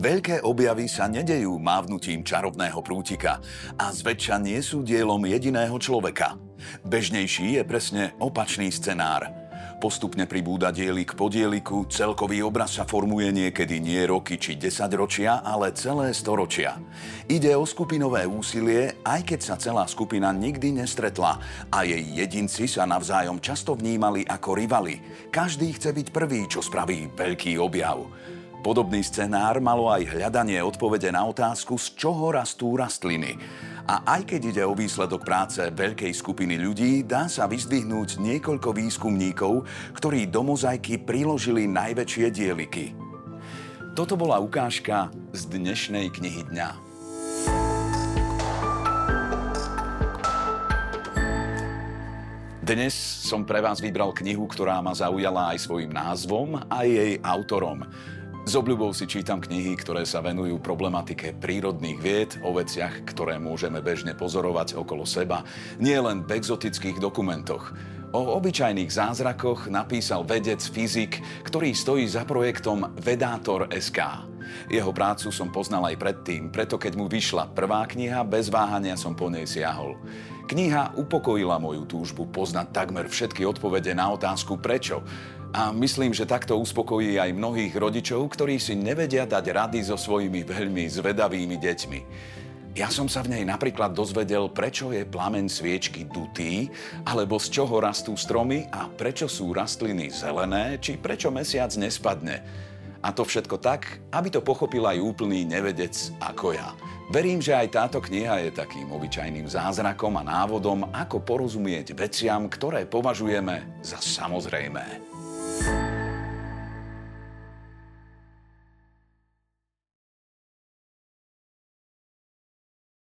Veľké objavy sa nedejú mávnutím čarovného prútika a zväčša nie sú dielom jediného človeka. Bežnejší je presne opačný scenár. Postupne pribúda dielik po dieliku, celkový obraz sa formuje niekedy nie roky či desaťročia, ale celé storočia. Ide o skupinové úsilie, aj keď sa celá skupina nikdy nestretla a jej jedinci sa navzájom často vnímali ako rivali. Každý chce byť prvý, čo spraví veľký objav. Podobný scenár malo aj hľadanie odpovede na otázku, z čoho rastú rastliny. A aj keď ide o výsledok práce veľkej skupiny ľudí, dá sa vyzdvihnúť niekoľko výskumníkov, ktorí do mozaiky priložili najväčšie dieliky. Toto bola ukážka z dnešnej knihy dňa. Dnes som pre vás vybral knihu, ktorá ma zaujala aj svojim názvom a jej autorom. S obľubou si čítam knihy, ktoré sa venujú problematike prírodných vied, o veciach, ktoré môžeme bežne pozorovať okolo seba, nie len v exotických dokumentoch. O obyčajných zázrakoch napísal vedec, fyzik, ktorý stojí za projektom Vedátor SK. Jeho prácu som poznal aj predtým, preto keď mu vyšla prvá kniha, bez váhania som po nej siahol. Kniha upokojila moju túžbu poznať takmer všetky odpovede na otázku prečo. A myslím, že takto uspokojí aj mnohých rodičov, ktorí si nevedia dať rady so svojimi veľmi zvedavými deťmi. Ja som sa v nej napríklad dozvedel, prečo je plamen sviečky dutý, alebo z čoho rastú stromy a prečo sú rastliny zelené, či prečo mesiac nespadne. A to všetko tak, aby to pochopil aj úplný nevedec ako ja. Verím, že aj táto kniha je takým obyčajným zázrakom a návodom, ako porozumieť veciam, ktoré považujeme za samozrejmé.